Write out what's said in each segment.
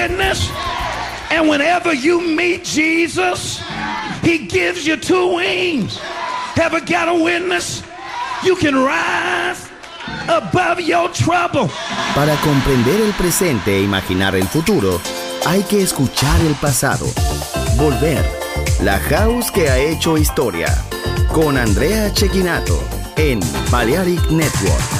witness. And whenever you meet Jesus, he gives you two wings. Ever got a witness? You can rise above your trouble. Para comprender el presente e imaginar el futuro, hay que escuchar el pasado. Volver. La house que ha hecho historia. Con Andrea Chequinato en Balearic Network.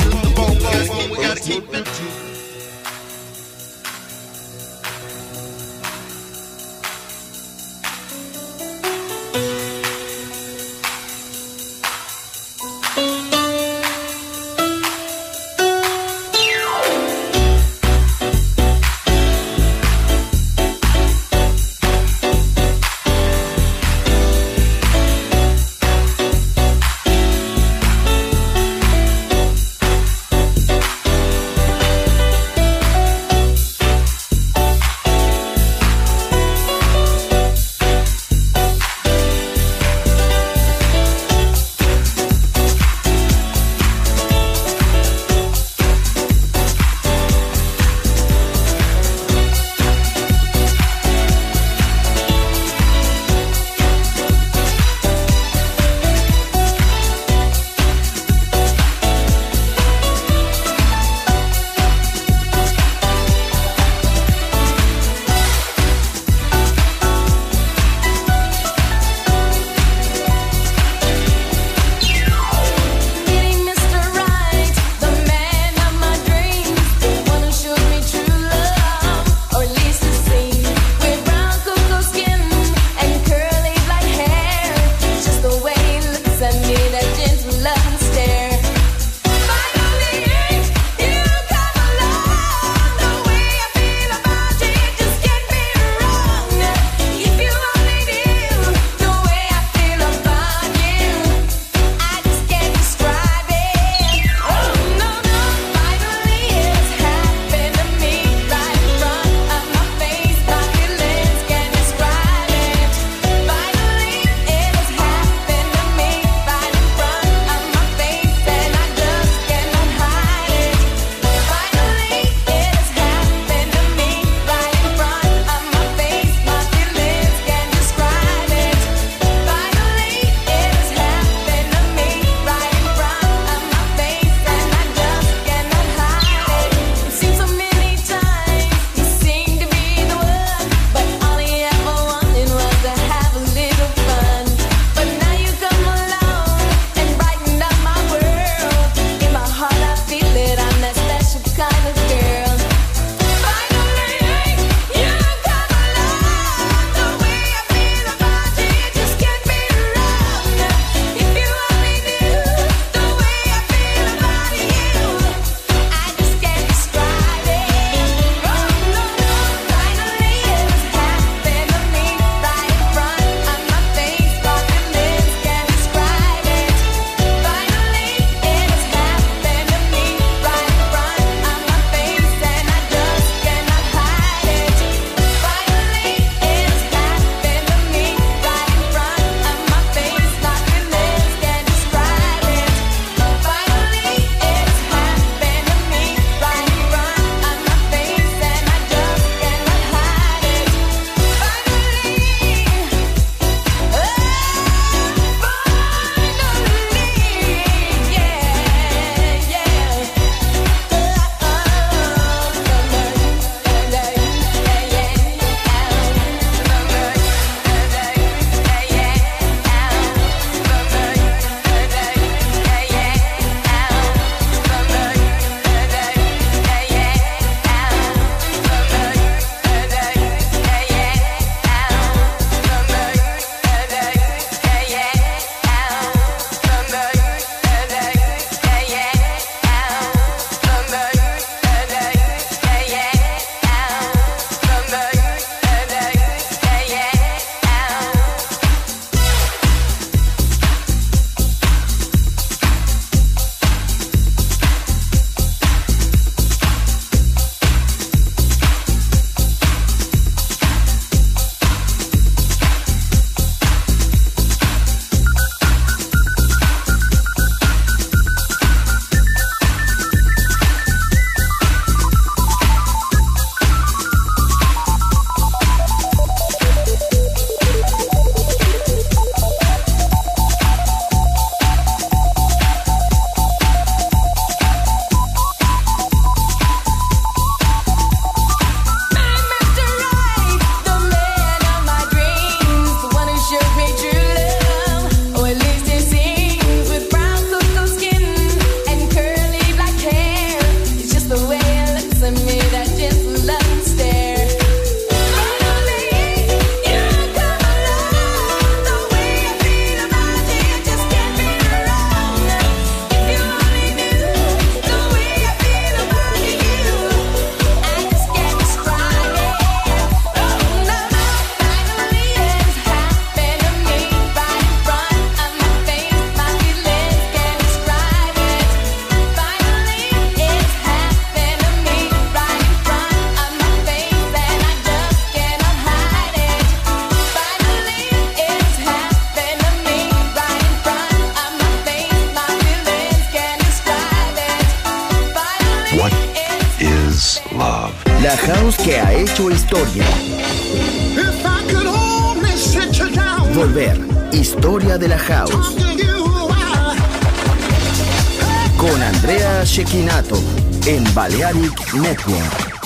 Network.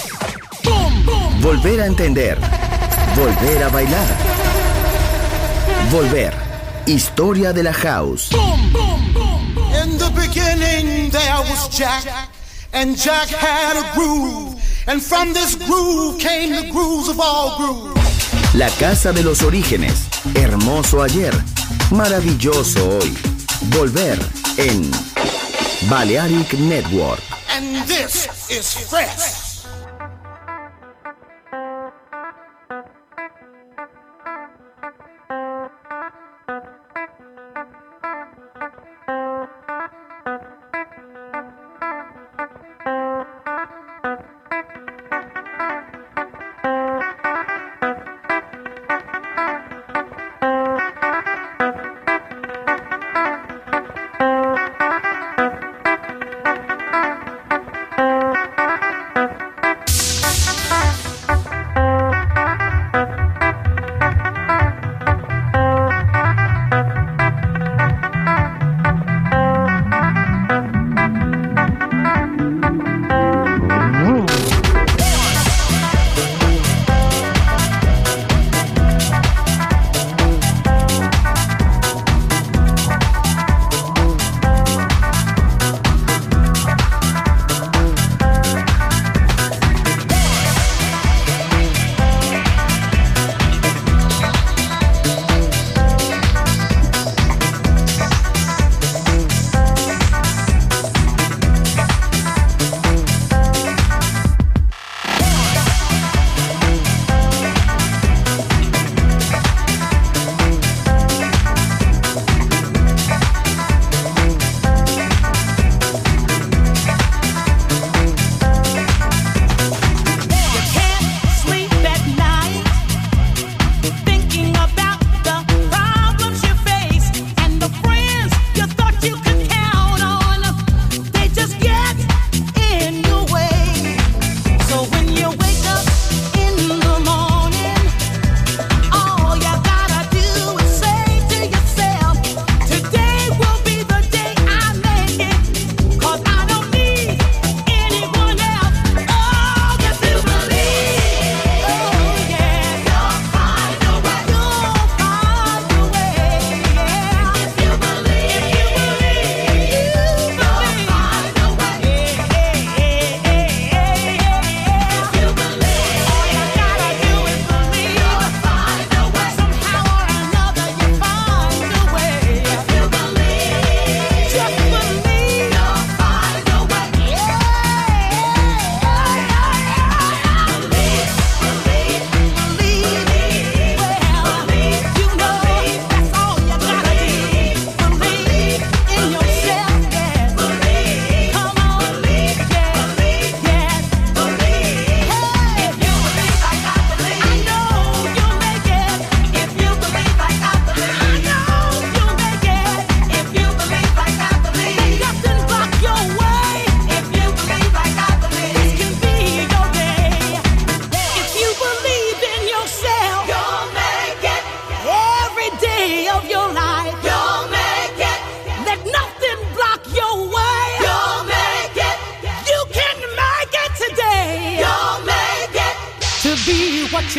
Volver a entender. Volver a bailar. Volver. Historia de la house. In the beginning there was Jack, and Jack had a groove, and from this groove came the grooves of all grooves. La casa de los orígenes. Hermoso ayer. Maravilloso hoy. Volver en Balearic Network. And this is fresh.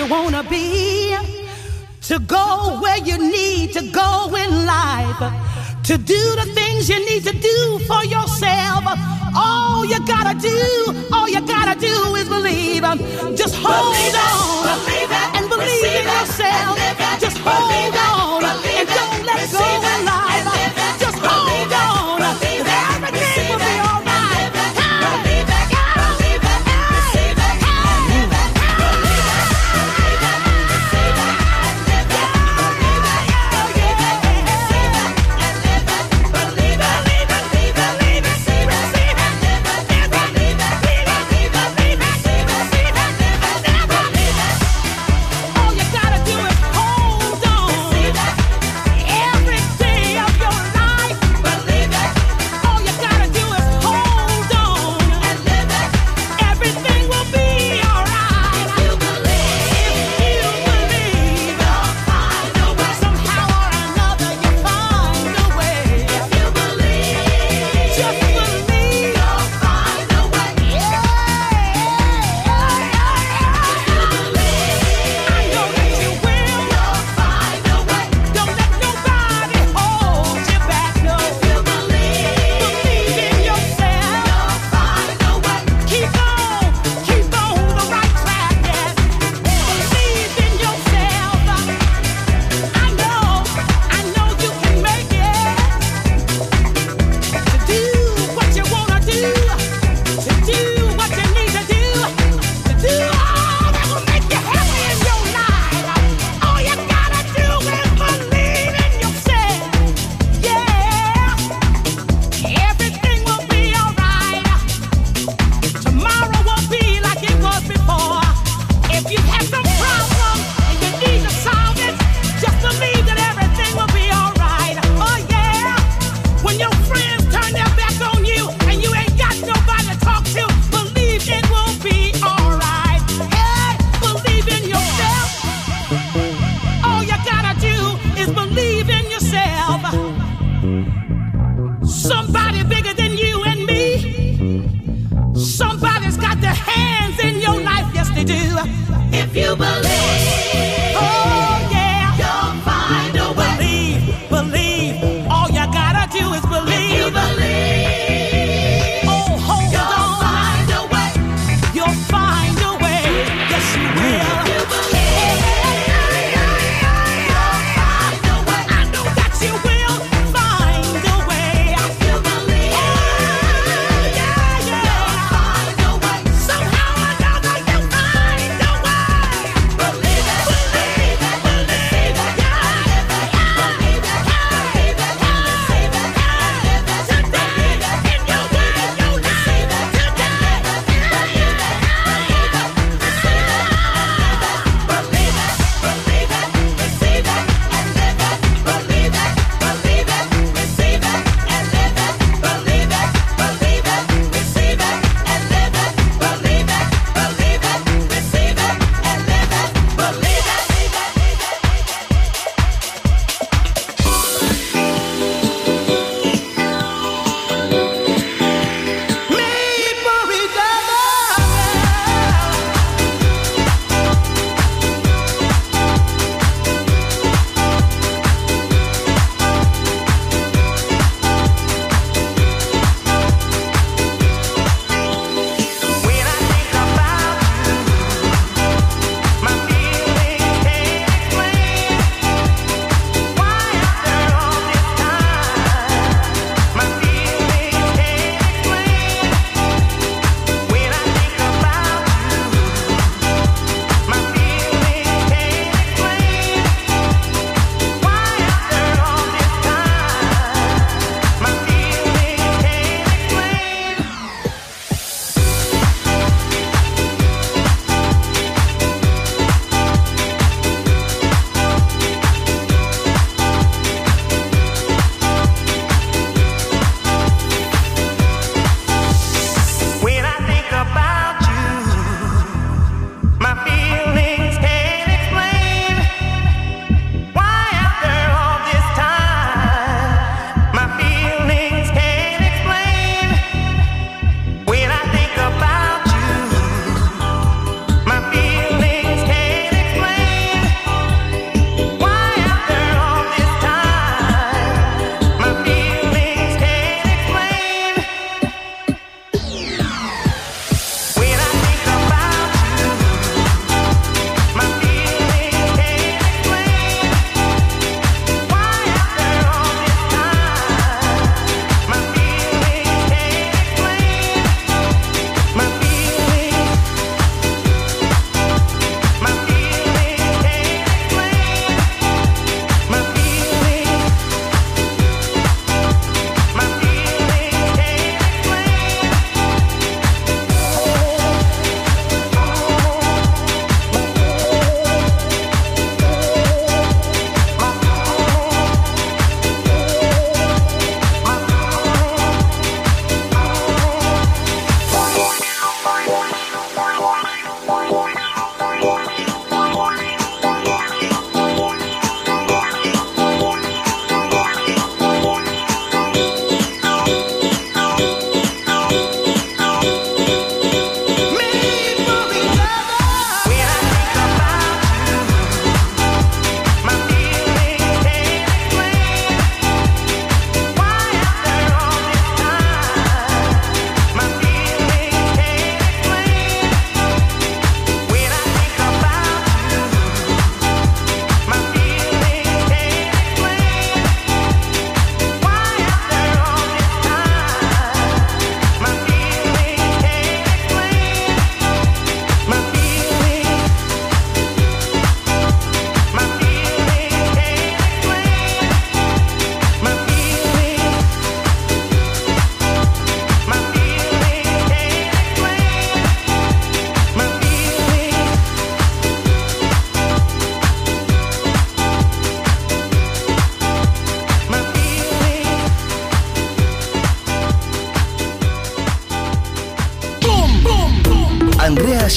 want to be, to go where you need to go in life, to do the things you need to do for yourself. All you gotta do, all you gotta do is believe. Just hold believe it, on believe it, and believe yourself. It, Just hold on.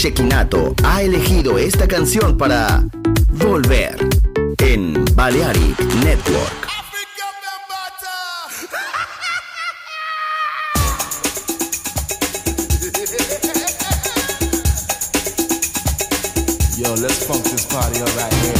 Shekinato ha elegido esta canción para volver en Balearic Network. Let's this party right here.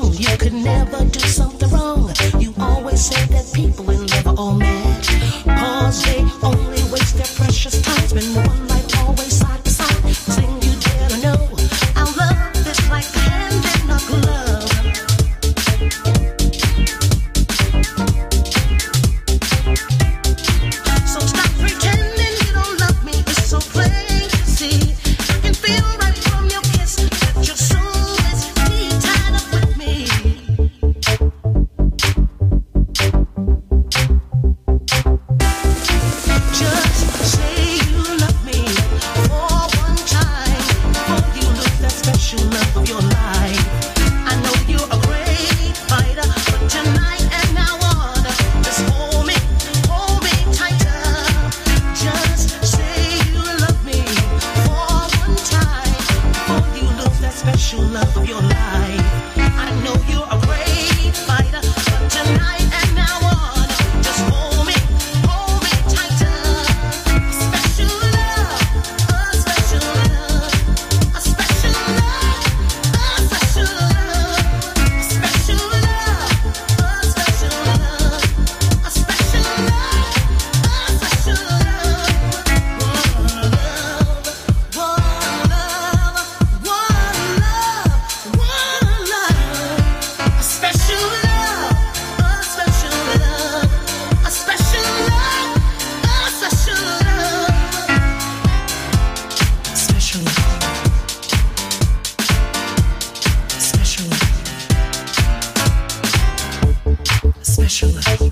You could never do something wrong. You always said that people in love are all men. specialist.